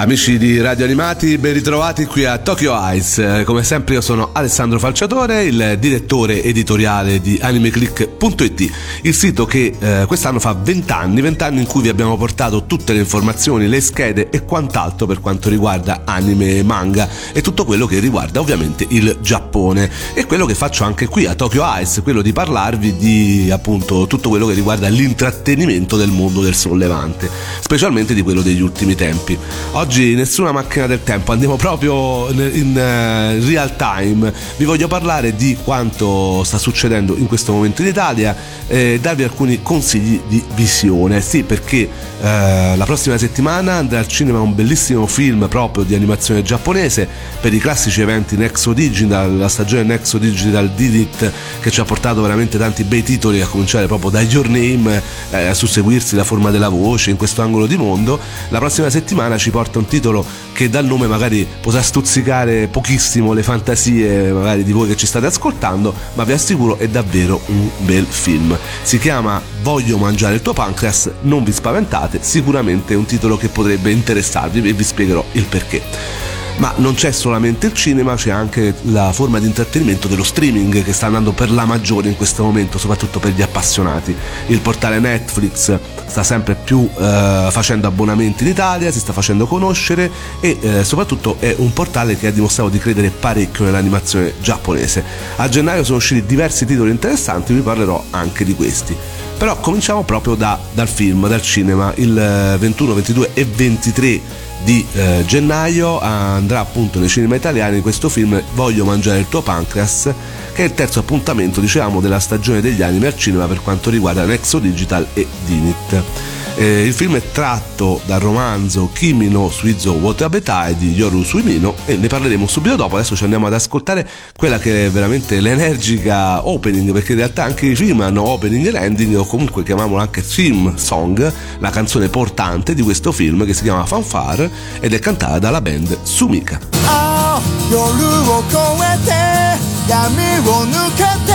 Amici di Radio Animati, ben ritrovati qui a Tokyo Eyes. Come sempre io sono Alessandro Falciatore, il direttore editoriale di animeclick.it, il sito che eh, quest'anno fa 20 anni, 20 anni in cui vi abbiamo portato tutte le informazioni, le schede e quant'altro per quanto riguarda anime, manga e tutto quello che riguarda ovviamente il Giappone. E quello che faccio anche qui a Tokyo Eyes, quello di parlarvi di appunto tutto quello che riguarda l'intrattenimento del mondo del sollevante, specialmente di quello degli ultimi tempi. Oggi nessuna macchina del tempo, andiamo proprio in uh, real time. Vi voglio parlare di quanto sta succedendo in questo momento in Italia e darvi alcuni consigli di visione. Sì, perché uh, la prossima settimana andrà al cinema un bellissimo film proprio di animazione giapponese per i classici eventi Nexo Digital, la stagione Nexo Digital Didit che ci ha portato veramente tanti bei titoli a cominciare proprio da Your Name eh, a susseguirsi la forma della voce in questo angolo di mondo. La prossima settimana ci porta un titolo che dal nome magari potrà stuzzicare pochissimo le fantasie magari di voi che ci state ascoltando, ma vi assicuro è davvero un bel film. Si chiama Voglio mangiare il tuo pancreas, non vi spaventate, sicuramente è un titolo che potrebbe interessarvi e vi spiegherò il perché ma non c'è solamente il cinema, c'è anche la forma di intrattenimento dello streaming che sta andando per la maggiore in questo momento, soprattutto per gli appassionati. Il portale Netflix sta sempre più eh, facendo abbonamenti in Italia, si sta facendo conoscere e eh, soprattutto è un portale che ha dimostrato di credere parecchio nell'animazione giapponese. A gennaio sono usciti diversi titoli interessanti, vi parlerò anche di questi. Però cominciamo proprio da, dal film, dal cinema, il 21, eh, 22 e 23 di eh, gennaio andrà appunto nei cinema italiani questo film Voglio mangiare il tuo pancreas che è il terzo appuntamento dicevamo della stagione degli anime al cinema per quanto riguarda Nexo Digital e Dinit. Eh, il film è tratto dal romanzo Kimi no Suizo Watabetai di Yoru Suimino e ne parleremo subito dopo. Adesso ci andiamo ad ascoltare quella che è veramente l'energica opening, perché in realtà anche i film hanno opening e ending, o comunque chiamiamolo anche theme song, la canzone portante di questo film che si chiama Fanfare ed è cantata dalla band Sumika. 夜を越えて闇を抜けて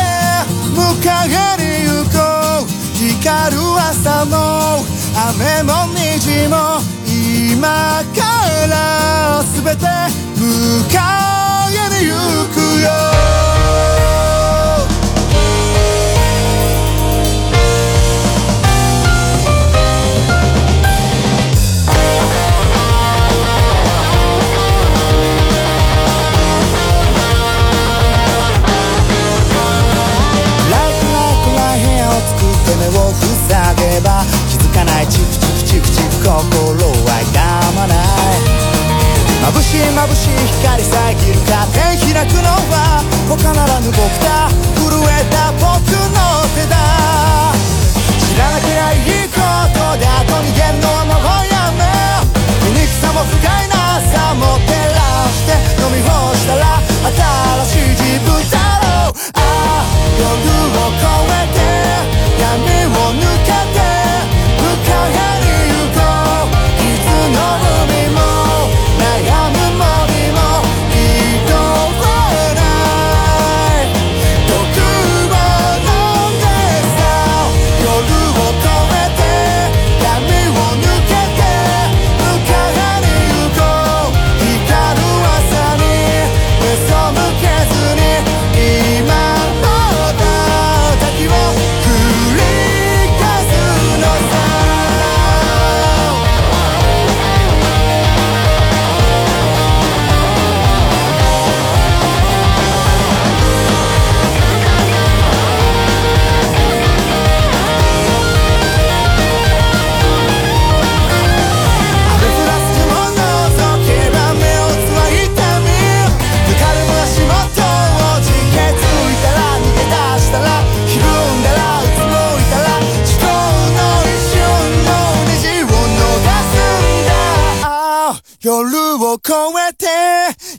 迎えに行こう光る朝も雨も虹も今から全て迎えに行くよ。塞げば気づかないチクチクチクチク心はやまない。眩しい眩しい光遮るカーテン開くのは他ならぬ僕だ。震えた僕の手だ。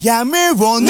Ya me voy.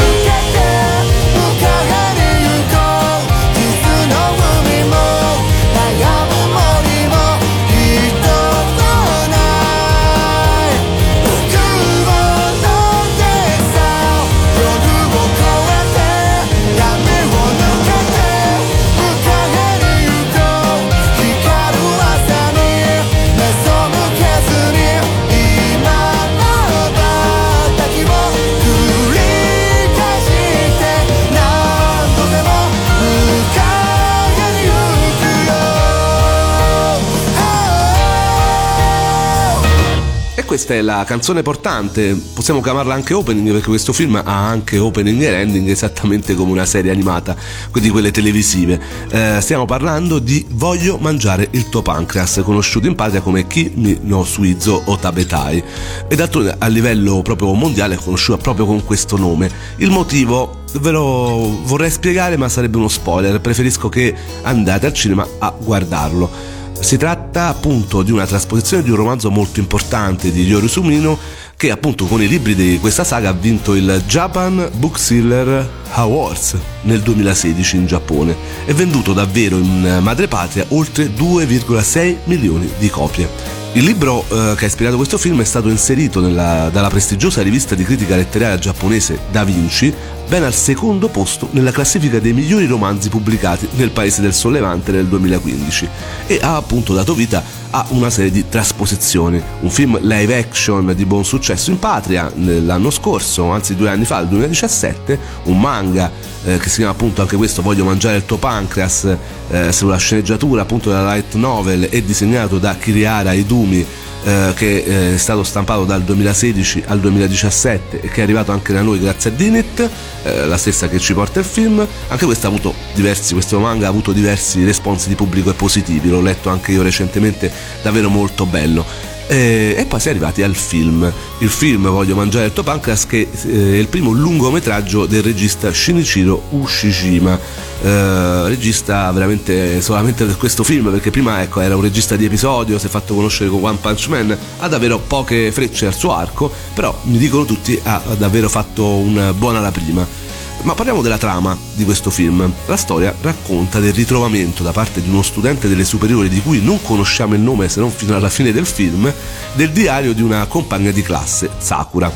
Questa è la canzone portante, possiamo chiamarla anche opening perché questo film ha anche opening e ending esattamente come una serie animata, quindi quelle televisive. Eh, stiamo parlando di Voglio mangiare il tuo pancreas, conosciuto in patria come Kimi no Suizo o Tabetai e d'altronde a livello proprio mondiale è conosciuta proprio con questo nome. Il motivo ve lo vorrei spiegare ma sarebbe uno spoiler, preferisco che andate al cinema a guardarlo. Si tratta appunto di una trasposizione di un romanzo molto importante di Yoru Sumino che appunto con i libri di questa saga ha vinto il Japan Bookseller Awards nel 2016 in Giappone e venduto davvero in madrepatria oltre 2,6 milioni di copie. Il libro eh, che ha ispirato questo film è stato inserito nella, dalla prestigiosa rivista di critica letteraria giapponese Da Vinci ben al secondo posto nella classifica dei migliori romanzi pubblicati nel Paese del Sollevante nel 2015 e ha appunto dato vita a una serie di trasposizioni. Un film live action di buon successo in patria l'anno scorso, anzi due anni fa, nel 2017, un manga eh, che si chiama appunto anche questo Voglio mangiare il tuo pancreas eh, sulla sceneggiatura appunto della light novel e disegnato da Kiriara Idumi eh, che eh, è stato stampato dal 2016 al 2017 e che è arrivato anche da noi grazie a Dinit, eh, la stessa che ci porta il film. Anche questo ha avuto diversi, questo manga ha avuto diversi responsi di pubblico e positivi, l'ho letto anche io recentemente, davvero molto bello. E, e, poi si è arrivati al film. Il film Voglio mangiare il tuo pancreas che eh, è il primo lungometraggio del regista Shinichiro Ushijima. Eh, regista veramente solamente per questo film perché prima ecco, era un regista di episodio, si è fatto conoscere con One Punch Man, ha davvero poche frecce al suo arco, però mi dicono tutti ha davvero fatto una buona la prima. Ma parliamo della trama di questo film. La storia racconta del ritrovamento da parte di uno studente delle superiori di cui non conosciamo il nome se non fino alla fine del film, del diario di una compagna di classe, Sakura.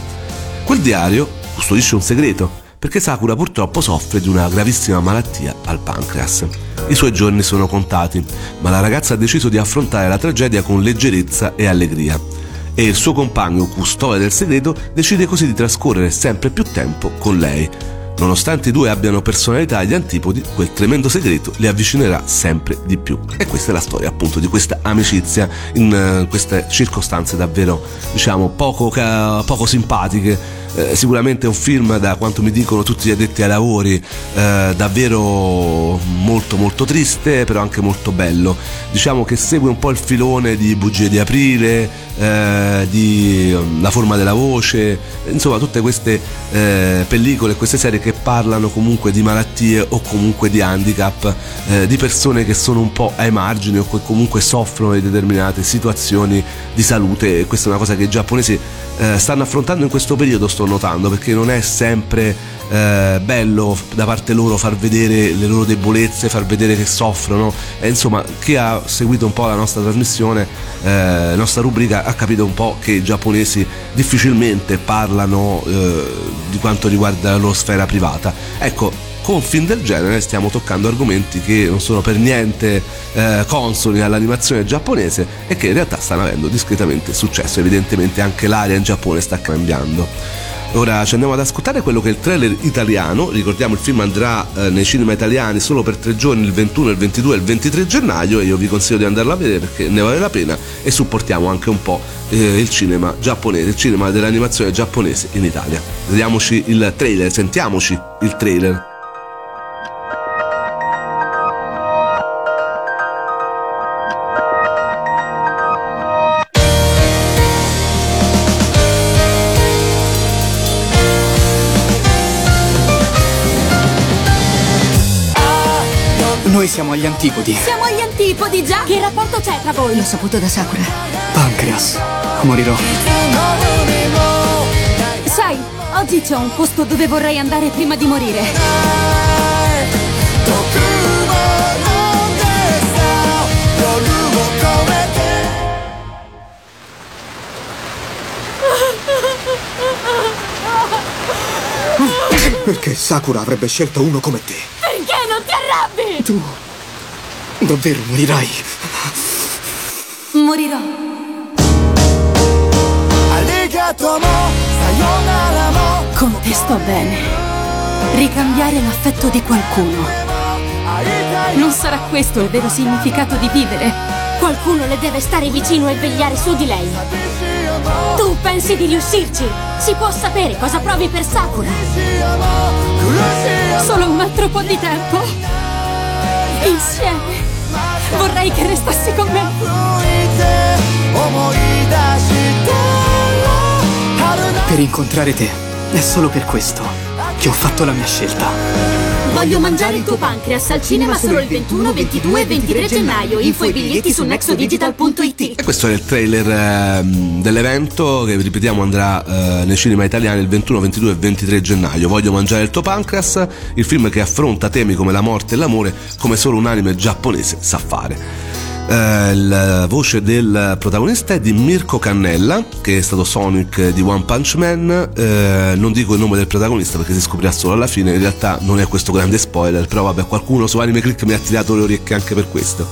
Quel diario custodisce un segreto, perché Sakura purtroppo soffre di una gravissima malattia al pancreas. I suoi giorni sono contati, ma la ragazza ha deciso di affrontare la tragedia con leggerezza e allegria. E il suo compagno, custode del segreto, decide così di trascorrere sempre più tempo con lei, Nonostante i due abbiano personalità agli antipodi, quel tremendo segreto li avvicinerà sempre di più. E questa è la storia appunto di questa amicizia in uh, queste circostanze davvero, diciamo, poco, poco simpatiche eh, sicuramente è un film da quanto mi dicono tutti gli addetti ai lavori eh, davvero molto molto triste però anche molto bello. Diciamo che segue un po' il filone di Bugie di Aprile eh, di um, La forma della voce insomma tutte queste eh, pellicole queste serie che parlano comunque di malattie o comunque di handicap eh, di persone che sono un po' ai margini o che comunque soffrono di determinate situazioni di salute. E questa è una cosa che i giapponesi stanno affrontando in questo periodo sto notando perché non è sempre eh, bello da parte loro far vedere le loro debolezze, far vedere che soffrono e insomma chi ha seguito un po' la nostra trasmissione, eh, la nostra rubrica ha capito un po' che i giapponesi difficilmente parlano eh, di quanto riguarda la loro sfera privata. Ecco, con film del genere stiamo toccando argomenti che non sono per niente eh, consoni all'animazione giapponese e che in realtà stanno avendo discretamente successo. Evidentemente anche l'area in Giappone sta cambiando. Ora ci andiamo ad ascoltare quello che è il trailer italiano. Ricordiamo il film andrà eh, nei cinema italiani solo per tre giorni, il 21, il 22 e il 23 gennaio. E io vi consiglio di andarlo a vedere perché ne vale la pena e supportiamo anche un po' eh, il cinema giapponese, il cinema dell'animazione giapponese in Italia. Vediamoci il trailer, sentiamoci il trailer. Agli antipodi. Siamo agli antipodi già? Che rapporto c'è tra voi? L'ho saputo da Sakura. Pancreas. Morirò. Sai, oggi c'è un posto dove vorrei andare prima di morire. Perché Sakura avrebbe scelto uno come te? arrabbi! Tu davvero morirai. Morirò. Con te sto bene. Ricambiare l'affetto di qualcuno. Non sarà questo il vero significato di vivere. Qualcuno le deve stare vicino e vegliare su di lei. Tu pensi di riuscirci? Si può sapere cosa provi per Sakura? Solo un altro po' di tempo. Insieme. Vorrei che restassi con me. Per incontrare te, è solo per questo che ho fatto la mia scelta. Voglio mangiare il tuo pancreas al cinema solo il 21, 22 e 23 gennaio. Info e biglietti su nexodigital.it. E questo è il trailer ehm, dell'evento che ripetiamo andrà eh, nei cinema italiani il 21, 22 e 23 gennaio. Voglio mangiare il tuo pancreas, il film che affronta temi come la morte e l'amore come solo un anime giapponese sa fare. Eh, la voce del protagonista è di Mirko Cannella, che è stato Sonic di One Punch Man. Eh, non dico il nome del protagonista perché si scoprirà solo alla fine. In realtà non è questo grande spoiler, però vabbè, qualcuno su Anime Click mi ha tirato le orecchie anche per questo.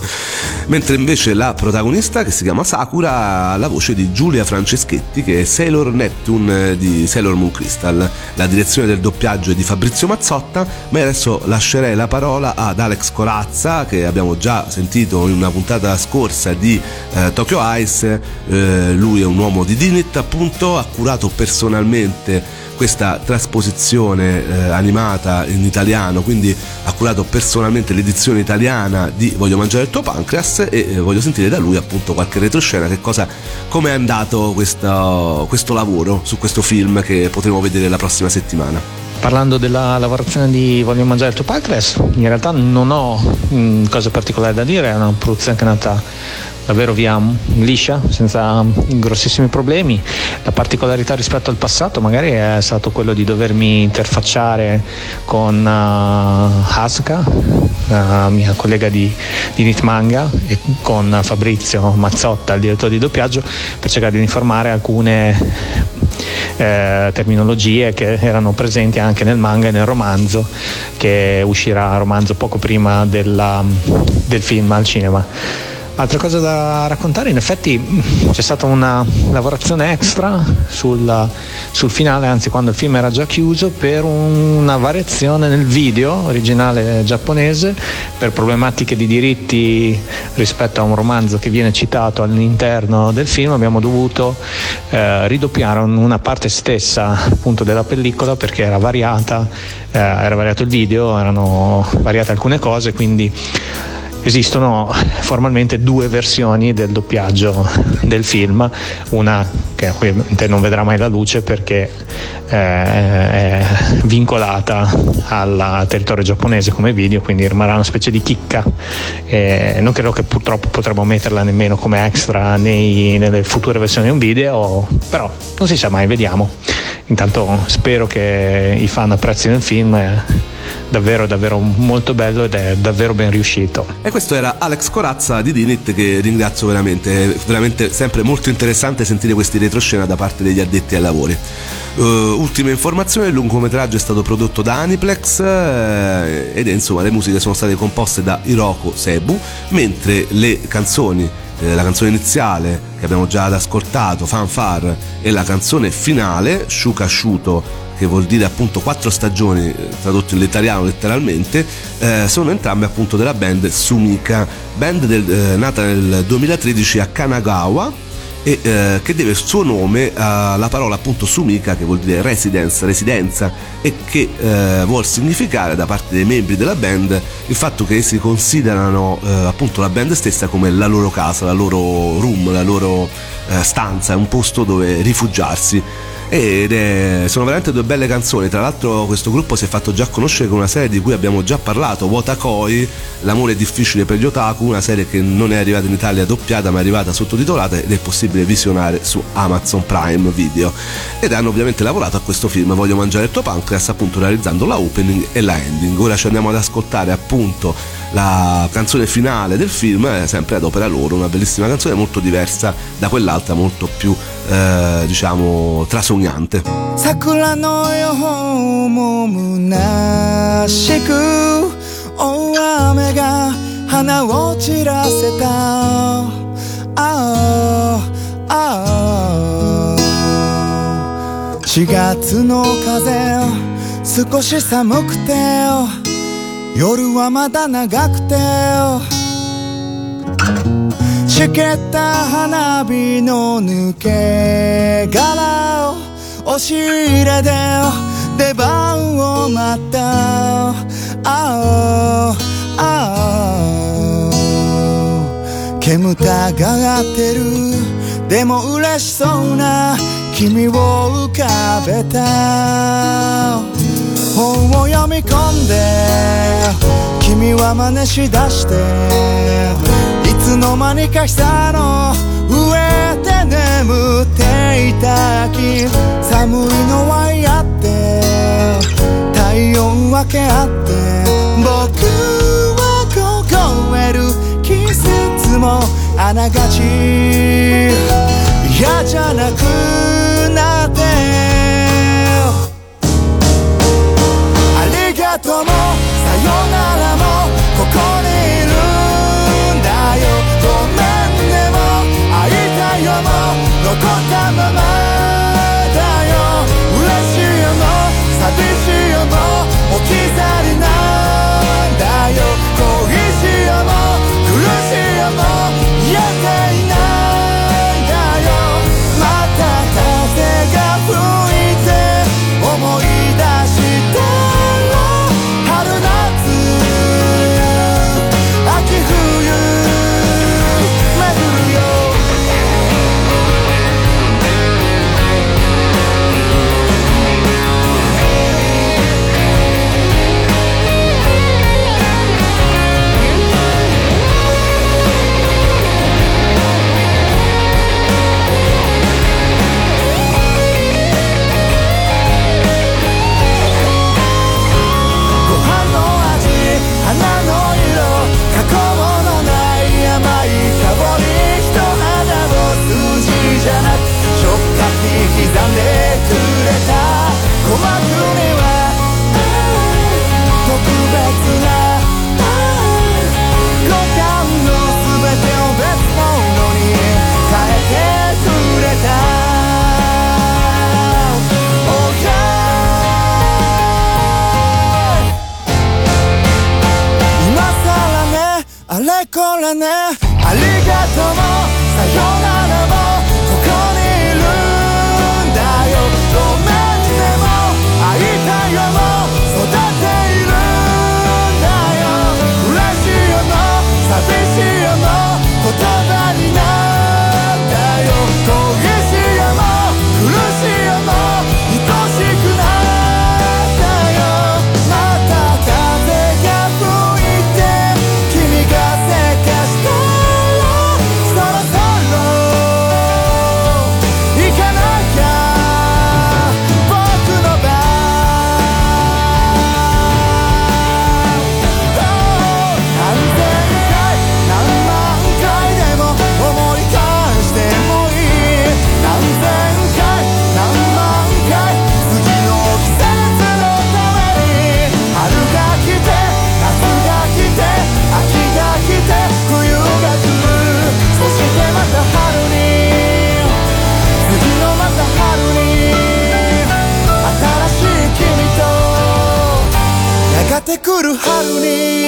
Mentre invece la protagonista, che si chiama Sakura, ha la voce di Giulia Franceschetti, che è Sailor Neptune di Sailor Moon Crystal. La direzione del doppiaggio è di Fabrizio Mazzotta, ma adesso lascerei la parola ad Alex Corazza, che abbiamo già sentito in una puntata scorsa di eh, Tokyo Ice, eh, lui è un uomo di Dinit appunto, ha curato personalmente questa trasposizione eh, animata in italiano, quindi ha curato personalmente l'edizione italiana di Voglio mangiare il tuo pancreas e eh, voglio sentire da lui appunto qualche retroscena, che cosa, come è andato questo, questo lavoro su questo film che potremo vedere la prossima settimana. Parlando della lavorazione di Voglio mangiare il tuo pancreas, in realtà non ho mh, cose particolari da dire, è una produzione che è nata davvero via liscia, senza grossissimi problemi. La particolarità rispetto al passato magari è stato quello di dovermi interfacciare con uh, Asuka, la mia collega di, di Nitmanga, e con Fabrizio Mazzotta, il direttore di doppiaggio, per cercare di informare alcune eh, terminologie che erano presenti anche nel manga e nel romanzo che uscirà romanzo poco prima della, del film al cinema. Altre cose da raccontare, in effetti mm, c'è stata una lavorazione extra sul, sul, finale, anzi quando il film era già chiuso, per una variazione nel video originale giapponese per problematiche di diritti rispetto a un romanzo che viene citato all'interno del film. Abbiamo dovuto eh, ridoppiare una parte stessa appunto della pellicola perché era variata, eh, era variato il video, erano variate alcune cose, quindi Esistono formalmente due versioni del doppiaggio del film, una che ovviamente non vedrà mai la luce perché eh, è vincolata al territorio giapponese come video, quindi rimarrà una specie di chicca. Eh, non credo che purtroppo potremo metterla nemmeno come extra nei, nelle future versioni di un video, però non si sa mai, vediamo. Intanto spero che i fan apprezzino il film. Davvero davvero molto bello ed è davvero ben riuscito. E questo era Alex Corazza di Dinit che ringrazio veramente, è veramente sempre molto interessante sentire questi retroscena da parte degli addetti ai lavori. Uh, ultima informazione, il lungometraggio è stato prodotto da Aniplex eh, ed insomma le musiche sono state composte da Hiroko Sebu, mentre le canzoni eh, la canzone iniziale che abbiamo già ascoltato, Fanfare, e la canzone finale, Shuka Shuto, che vuol dire appunto quattro stagioni, eh, tradotto in italiano letteralmente, eh, sono entrambe appunto della band Sumika, band del, eh, nata nel 2013 a Kanagawa e eh, che deve il suo nome alla parola appunto Sumika che vuol dire residence, residenza e che eh, vuol significare da parte dei membri della band il fatto che essi considerano eh, appunto la band stessa come la loro casa, la loro room, la loro eh, stanza, un posto dove rifugiarsi ed è, sono veramente due belle canzoni. Tra l'altro questo gruppo si è fatto già conoscere con una serie di cui abbiamo già parlato Wotakoi l'amore è difficile per gli otaku una serie che non è arrivata in Italia doppiata ma è arrivata sottotitolata ed è possibile visionare su Amazon Prime Video. Ed hanno ovviamente lavorato a questo film Voglio mangiare il tuo pancreas appunto realizzando la opening e la ending. Ora ci andiamo ad ascoltare appunto la canzone finale del film è sempre ad opera loro una bellissima canzone molto diversa da quell'altra molto più eh, diciamo trasognante 桜のよもむしく大雨が花を散らせたああああ4月の風少し寒くて 夜はまだ長くてしけった花火の抜け殻を押し入れで出番を待ったああああ煙たがってる。でも嬉しそうな君を浮かべた本を読み込んで君は真似しだしていつの間にか下の上で眠っていた秋寒いのは嫌って体温分け合って僕は凍える季節もあながち嫌じゃなくなって。残ったまま。らねあれこれねありがとうもさよ やがて来る春に「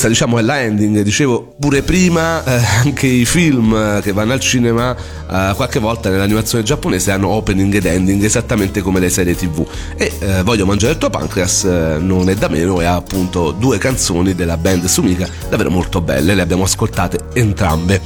questa diciamo è la ending, dicevo pure prima eh, anche i film eh, che vanno al cinema eh, qualche volta nell'animazione giapponese hanno opening ed ending esattamente come le serie tv e eh, Voglio mangiare il tuo pancreas eh, non è da meno e ha appunto due canzoni della band Sumika davvero molto belle, le abbiamo ascoltate entrambe.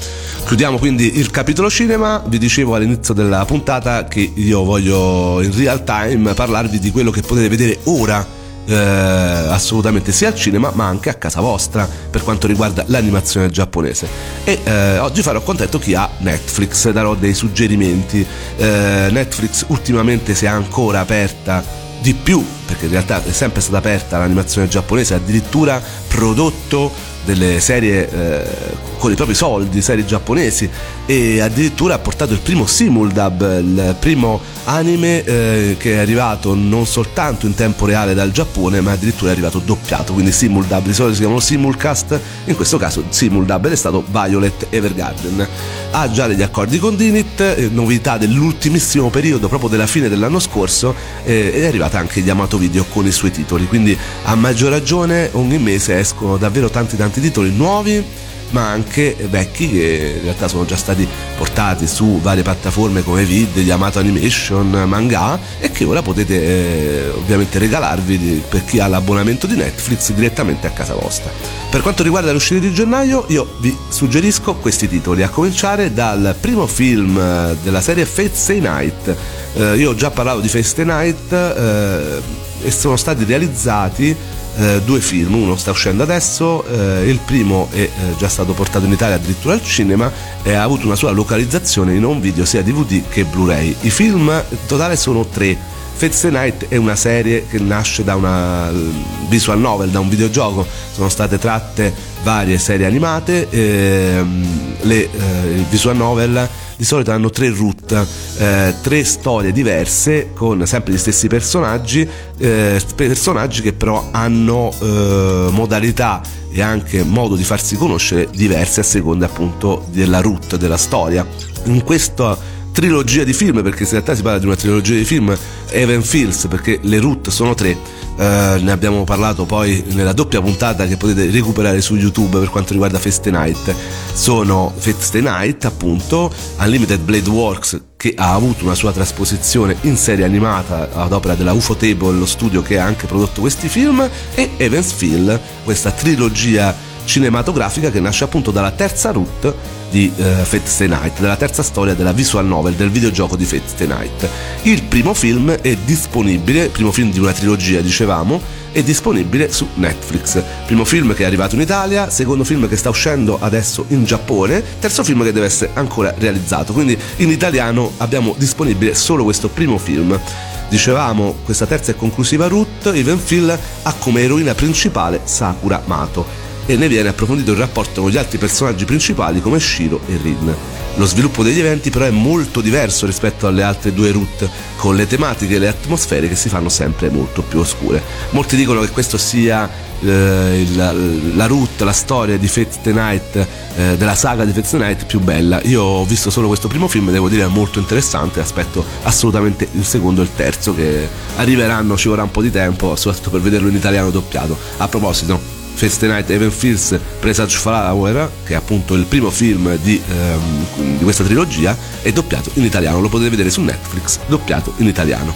Chiudiamo quindi il capitolo cinema, vi dicevo all'inizio della puntata che io voglio in real time parlarvi di quello che potete vedere ora eh, assolutamente sia al cinema ma anche a casa vostra per quanto riguarda l'animazione giapponese. E eh, oggi farò contento chi ha Netflix darò dei suggerimenti. Eh, Netflix ultimamente si è ancora aperta di più perché in realtà è sempre stata aperta l'animazione giapponese addirittura prodotto delle serie eh, con i propri soldi serie giapponesi e addirittura ha portato il primo Simuldub, il primo anime eh, che è arrivato non soltanto in tempo reale dal Giappone ma addirittura è arrivato doppiato, quindi Simuldub, di solito si chiamano Simulcast, in questo caso Simuldub ed è stato Violet Evergarden. Ha già degli accordi con Dinit, eh, novità dell'ultimissimo periodo, proprio della fine dell'anno scorso, eh, ed è arrivata anche Yamato Video con i suoi titoli, quindi a maggior ragione ogni mese escono davvero tanti tanti titoli nuovi ma anche vecchi che in realtà sono già stati portati su varie piattaforme come Vid, Yamato Animation, Manga e che ora potete eh, ovviamente regalarvi per chi ha l'abbonamento di Netflix direttamente a casa vostra. Per quanto riguarda le uscite di gennaio io vi suggerisco questi titoli, a cominciare dal primo film eh, della serie Fate Stay Night. Eh, io ho già parlato di Fate Stay Night eh, e sono stati realizzati eh, due film, uno sta uscendo adesso, eh, il primo è eh, già stato portato in Italia addirittura al cinema e ha avuto una sua localizzazione in un video sia DVD che Blu-ray. I film in totale sono tre. Fate Night è una serie che nasce da una visual novel, da un videogioco, sono state tratte varie serie animate, ehm, le eh, visual novel di solito hanno tre route, eh, tre storie diverse con sempre gli stessi personaggi, eh, personaggi che però hanno eh, modalità e anche modo di farsi conoscere diverse a seconda appunto della route della storia. In questa trilogia di film, perché in realtà si parla di una trilogia di film, Evan Fields, perché le route sono tre, eh, ne abbiamo parlato poi nella doppia puntata che potete recuperare su YouTube per quanto riguarda Feste Night. Sono Feste Night, appunto, Unlimited Blade Works che ha avuto una sua trasposizione in serie animata ad opera della UFO Table, lo studio che ha anche prodotto questi film, e Evansville, questa trilogia cinematografica che nasce appunto dalla terza route di uh, Fate Stay Night, della terza storia della visual novel del videogioco di Fate Stay Night. Il primo film è disponibile, primo film di una trilogia dicevamo, è disponibile su Netflix. Primo film che è arrivato in Italia, secondo film che sta uscendo adesso in Giappone, terzo film che deve essere ancora realizzato. Quindi in italiano abbiamo disponibile solo questo primo film. Dicevamo, questa terza e conclusiva route, Evenfield ha come eroina principale Sakura Mato e ne viene approfondito il rapporto con gli altri personaggi principali come Shiro e Rin. Lo sviluppo degli eventi però è molto diverso rispetto alle altre due route, con le tematiche e le atmosfere che si fanno sempre molto più oscure. Molti dicono che questo sia eh, la, la route, la storia di Fate the Night, eh, della saga di Fate the Night più bella. Io ho visto solo questo primo film, devo dire è molto interessante, aspetto assolutamente il secondo e il terzo che arriveranno, ci vorrà un po' di tempo, soprattutto per vederlo in italiano doppiato. A proposito, Feste Night Even Feels Presage Flower, che è appunto il primo film di, ehm, di questa trilogia, è doppiato in italiano, lo potete vedere su Netflix, doppiato in italiano.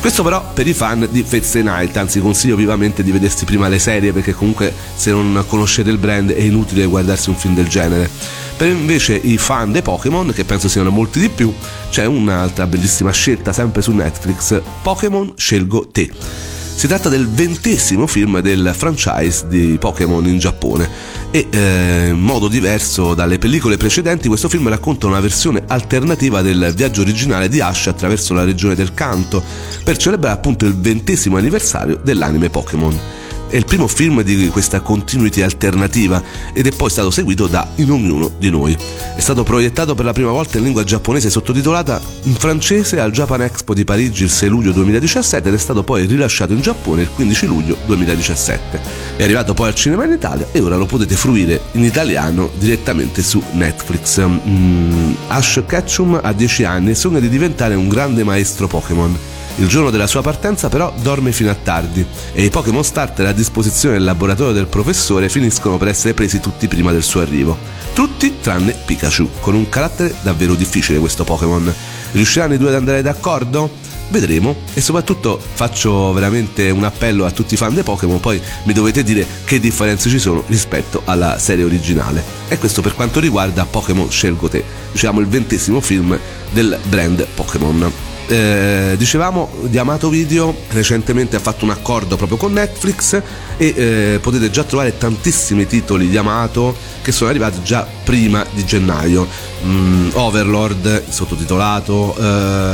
Questo però per i fan di Fate Stay Night, anzi consiglio vivamente di vedersi prima le serie perché comunque se non conoscete il brand è inutile guardarsi un film del genere. Per invece i fan dei Pokémon, che penso siano molti di più, c'è un'altra bellissima scelta sempre su Netflix, Pokémon Scelgo Te si tratta del ventesimo film del franchise di Pokémon in Giappone e eh, in modo diverso dalle pellicole precedenti questo film racconta una versione alternativa del viaggio originale di Ash attraverso la regione del Kanto per celebrare appunto il ventesimo anniversario dell'anime Pokémon. È il primo film di questa continuity alternativa ed è poi stato seguito da In ognuno di noi. È stato proiettato per la prima volta in lingua giapponese sottotitolata in francese al Japan Expo di Parigi il 6 luglio 2017 ed è stato poi rilasciato in Giappone il 15 luglio 2017. È arrivato poi al cinema in Italia e ora lo potete fruire in italiano direttamente su Netflix. Mm, Ash Ketchum ha 10 anni e sogna di diventare un grande maestro Pokémon. Il giorno della sua partenza però dorme fino a tardi e i Pokémon starter a disposizione del laboratorio del professore finiscono per essere presi tutti prima del suo arrivo. Tutti tranne Pikachu, con un carattere davvero difficile questo Pokémon. Riusciranno i due ad andare d'accordo? Vedremo e soprattutto faccio veramente un appello a tutti i fan dei Pokémon, poi mi dovete dire che differenze ci sono rispetto alla serie originale. E questo per quanto riguarda Pokémon Scelgo Te, diciamo il ventesimo film del brand Pokémon. Eh, dicevamo, Yamato Video recentemente ha fatto un accordo proprio con Netflix e eh, potete già trovare tantissimi titoli Yamato che sono arrivati già prima di gennaio. Mm, Overlord sottotitolato, eh,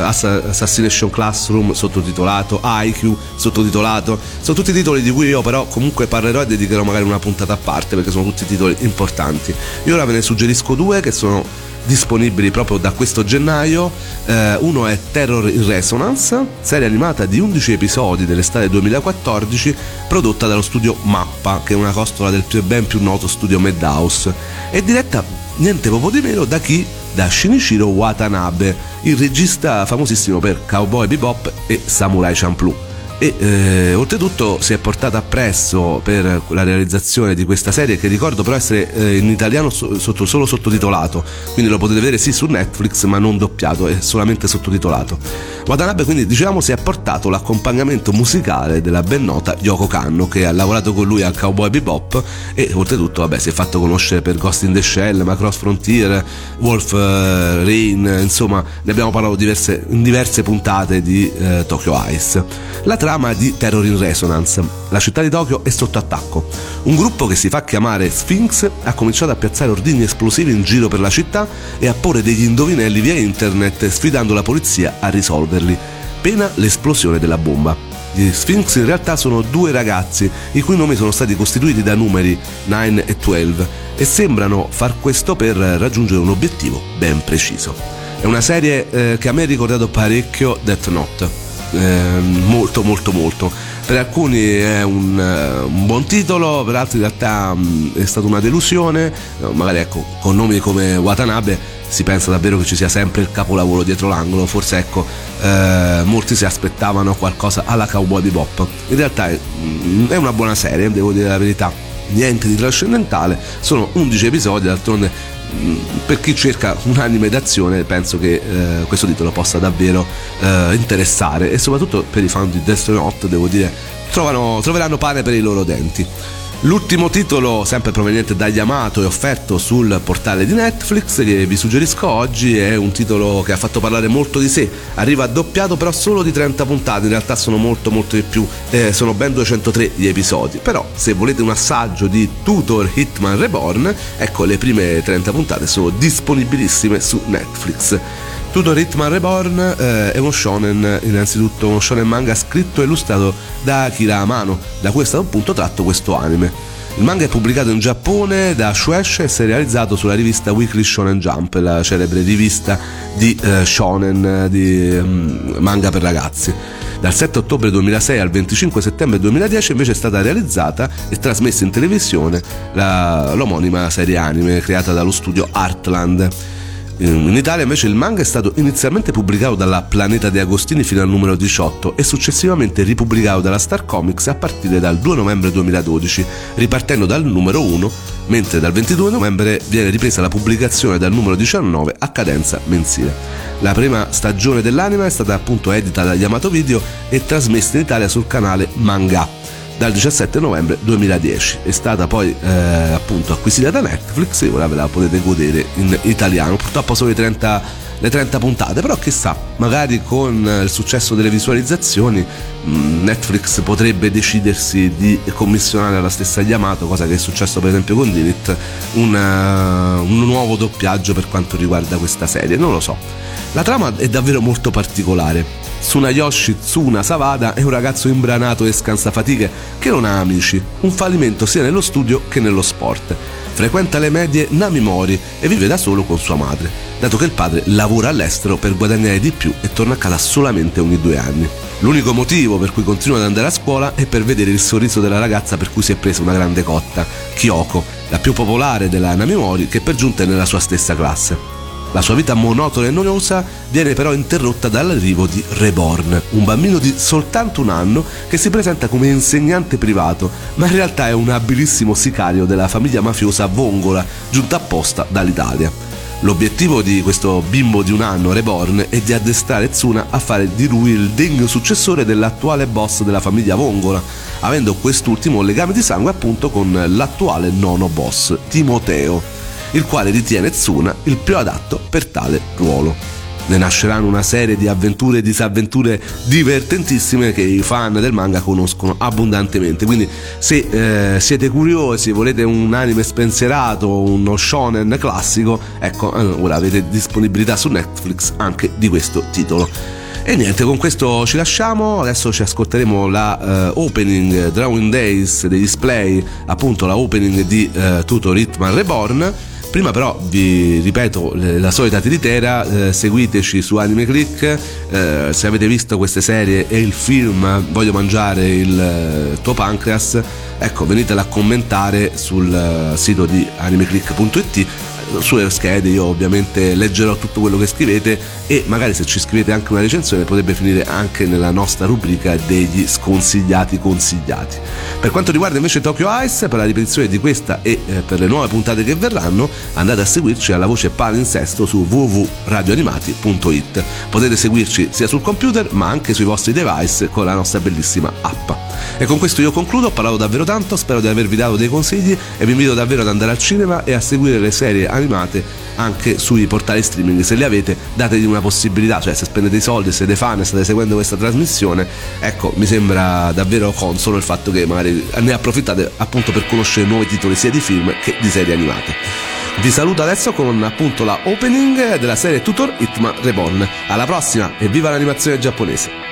Assassination Classroom sottotitolato, IQ sottotitolato. Sono tutti titoli di cui io però comunque parlerò e dedicherò magari una puntata a parte perché sono tutti titoli importanti. Io ora ve ne suggerisco due che sono disponibili proprio da questo gennaio. Eh, uno è Terror in Resonance, serie animata di 11 episodi dell'estate 2014, prodotta dallo studio Mappa, che è una costola del più ben più noto studio Madhouse, e diretta niente poco di meno da chi? Da Shinichiro Watanabe, il regista famosissimo per Cowboy Bebop e Samurai Champloo e eh, oltretutto si è portata appresso per la realizzazione di questa serie che ricordo però essere eh, in italiano sotto, solo sottotitolato. Quindi lo potete vedere sì su Netflix ma non doppiato è solamente sottotitolato. Watanabe quindi diciamo si è portato l'accompagnamento musicale della ben nota Yoko Kanno che ha lavorato con lui a Cowboy Bebop e oltretutto vabbè si è fatto conoscere per Ghost in the Shell Macross Frontier Wolf eh, Rain insomma ne abbiamo parlato diverse, in diverse puntate di eh, Tokyo Ice. La trama di Terror in Resonance. La città di Tokyo è sotto attacco. Un gruppo che si fa chiamare Sphinx ha cominciato a piazzare ordini esplosivi in giro per la città e a porre degli indovinelli via internet sfidando la polizia a risolverli, pena l'esplosione della bomba. Gli Sphinx in realtà sono due ragazzi i cui nomi sono stati costituiti da numeri 9 e 12 e sembrano far questo per raggiungere un obiettivo ben preciso. È una serie eh, che a me ha ricordato parecchio Death Note eh, molto molto molto. Per alcuni è un, uh, un, buon titolo per altri in realtà um, è stata una delusione. Magari ecco con nomi come Watanabe si pensa davvero che ci sia sempre il capolavoro dietro l'angolo. Forse ecco eh, molti si aspettavano qualcosa alla Cowboy Bebop. In realtà è, mm, è una buona serie devo dire la verità. Niente di trascendentale sono 11 episodi d'altronde Mm, per chi cerca un anime d'azione penso che eh, questo titolo possa davvero eh, interessare e soprattutto per i fan di Destiny Note devo dire trovano, troveranno pane per i loro denti L'ultimo titolo, sempre proveniente da Yamato e offerto sul portale di Netflix, che vi suggerisco oggi, è un titolo che ha fatto parlare molto di sé. Arriva doppiato però solo di 30 puntate, in realtà sono molto molto di più, eh, sono ben 203 gli episodi. Però se volete un assaggio di Tutor Hitman Reborn, ecco le prime 30 puntate sono disponibilissime su Netflix. Tutor Hitman Reborn eh, è uno shonen, innanzitutto uno shonen manga scritto e illustrato da Akira Amano, da stato appunto tratto questo anime. Il manga è pubblicato in Giappone da Shueisha e si è realizzato sulla rivista Weekly Shonen Jump, la celebre rivista di eh, shonen, di um, manga per ragazzi. Dal 7 ottobre 2006 al 25 settembre 2010 invece è stata realizzata e trasmessa in televisione la, l'omonima serie anime creata dallo studio Artland. In Italia invece il manga è stato inizialmente pubblicato dalla Planeta De Agostini fino al numero 18 e successivamente ripubblicato dalla Star Comics a partire dal 2 novembre 2012, ripartendo dal numero 1, mentre dal 22 novembre viene ripresa la pubblicazione dal numero 19 a cadenza mensile. La prima stagione dell'anime è stata appunto edita da Yamato Video e trasmessa in Italia sul canale Manga dal 17 novembre 2010. È stata poi eh, appunto acquisita da Netflix e ora ve la potete godere in italiano. Purtroppo solo i 30 le 30 puntate, però chissà, magari con il successo delle visualizzazioni mm, Netflix potrebbe decidersi di commissionare alla stessa Yamato, cosa che è successo per esempio con Dinit, un, un nuovo doppiaggio per quanto riguarda questa serie, non lo so. La trama è davvero molto particolare. Tsunayoshi Tsuna Savada è un ragazzo imbranato e scansafatiche che non ha amici, un fallimento sia nello studio che nello sport. Frequenta le medie Namimori e vive da solo con sua madre, dato che il padre lavora all'estero per guadagnare di più e torna a casa solamente ogni due anni. L'unico motivo per cui continua ad andare a scuola è per vedere il sorriso della ragazza per cui si è presa una grande cotta, Kyoko, la più popolare della Namimori che per giunta è nella sua stessa classe. La sua vita monotona e noiosa viene però interrotta dall'arrivo di Reborn, un bambino di soltanto un anno che si presenta come insegnante privato, ma in realtà è un abilissimo sicario della famiglia mafiosa Vongola, giunta apposta dall'Italia. L'obiettivo di questo bimbo di un anno, Reborn, è di addestrare Tsuna a fare di lui il degno successore dell'attuale boss della famiglia Vongola, avendo quest'ultimo un legame di sangue appunto con l'attuale nono boss, Timoteo il quale ritiene Tsuna il più adatto per tale ruolo. ne nasceranno una serie di avventure e disavventure divertentissime che i fan del manga conoscono abbondantemente. Quindi se eh, siete curiosi, volete un anime spensierato, uno shonen classico, ecco, eh, ora avete disponibilità su Netflix anche di questo titolo. E niente, con questo ci lasciamo, adesso ci ascolteremo la uh, opening Drawing Days dei display, appunto la opening di uh, Tutor Hitman Reborn. Prima però vi ripeto la solita tiritera, eh, seguiteci su Anime Click, eh, se avete visto queste serie e il film Voglio mangiare il eh, tuo pancreas, ecco venitela a commentare sul sito di animeclick.it sulle schede io ovviamente leggerò tutto quello che scrivete e magari se ci scrivete anche una recensione potrebbe finire anche nella nostra rubrica degli sconsigliati consigliati. Per quanto riguarda invece Tokyo Ice, per la ripetizione di questa e eh, per le nuove puntate che verranno, andate a seguirci alla voce palinsesto su www.radioanimati.it. Potete seguirci sia sul computer ma anche sui vostri device con la nostra bellissima app. E con questo io concludo, ho parlato davvero tanto, spero di avervi dato dei consigli e vi invito davvero ad andare al cinema e a seguire le serie animate anche sui portali streaming. Se li avete, dategli una possibilità, cioè se spendete i soldi, siete fan e state seguendo questa trasmissione, ecco, mi sembra davvero consolo il fatto che magari ne approfittate appunto per conoscere nuovi titoli sia di film che di serie animate. Vi saluto adesso con appunto la opening della serie Tutor Hitman Reborn. Alla prossima e viva l'animazione giapponese!「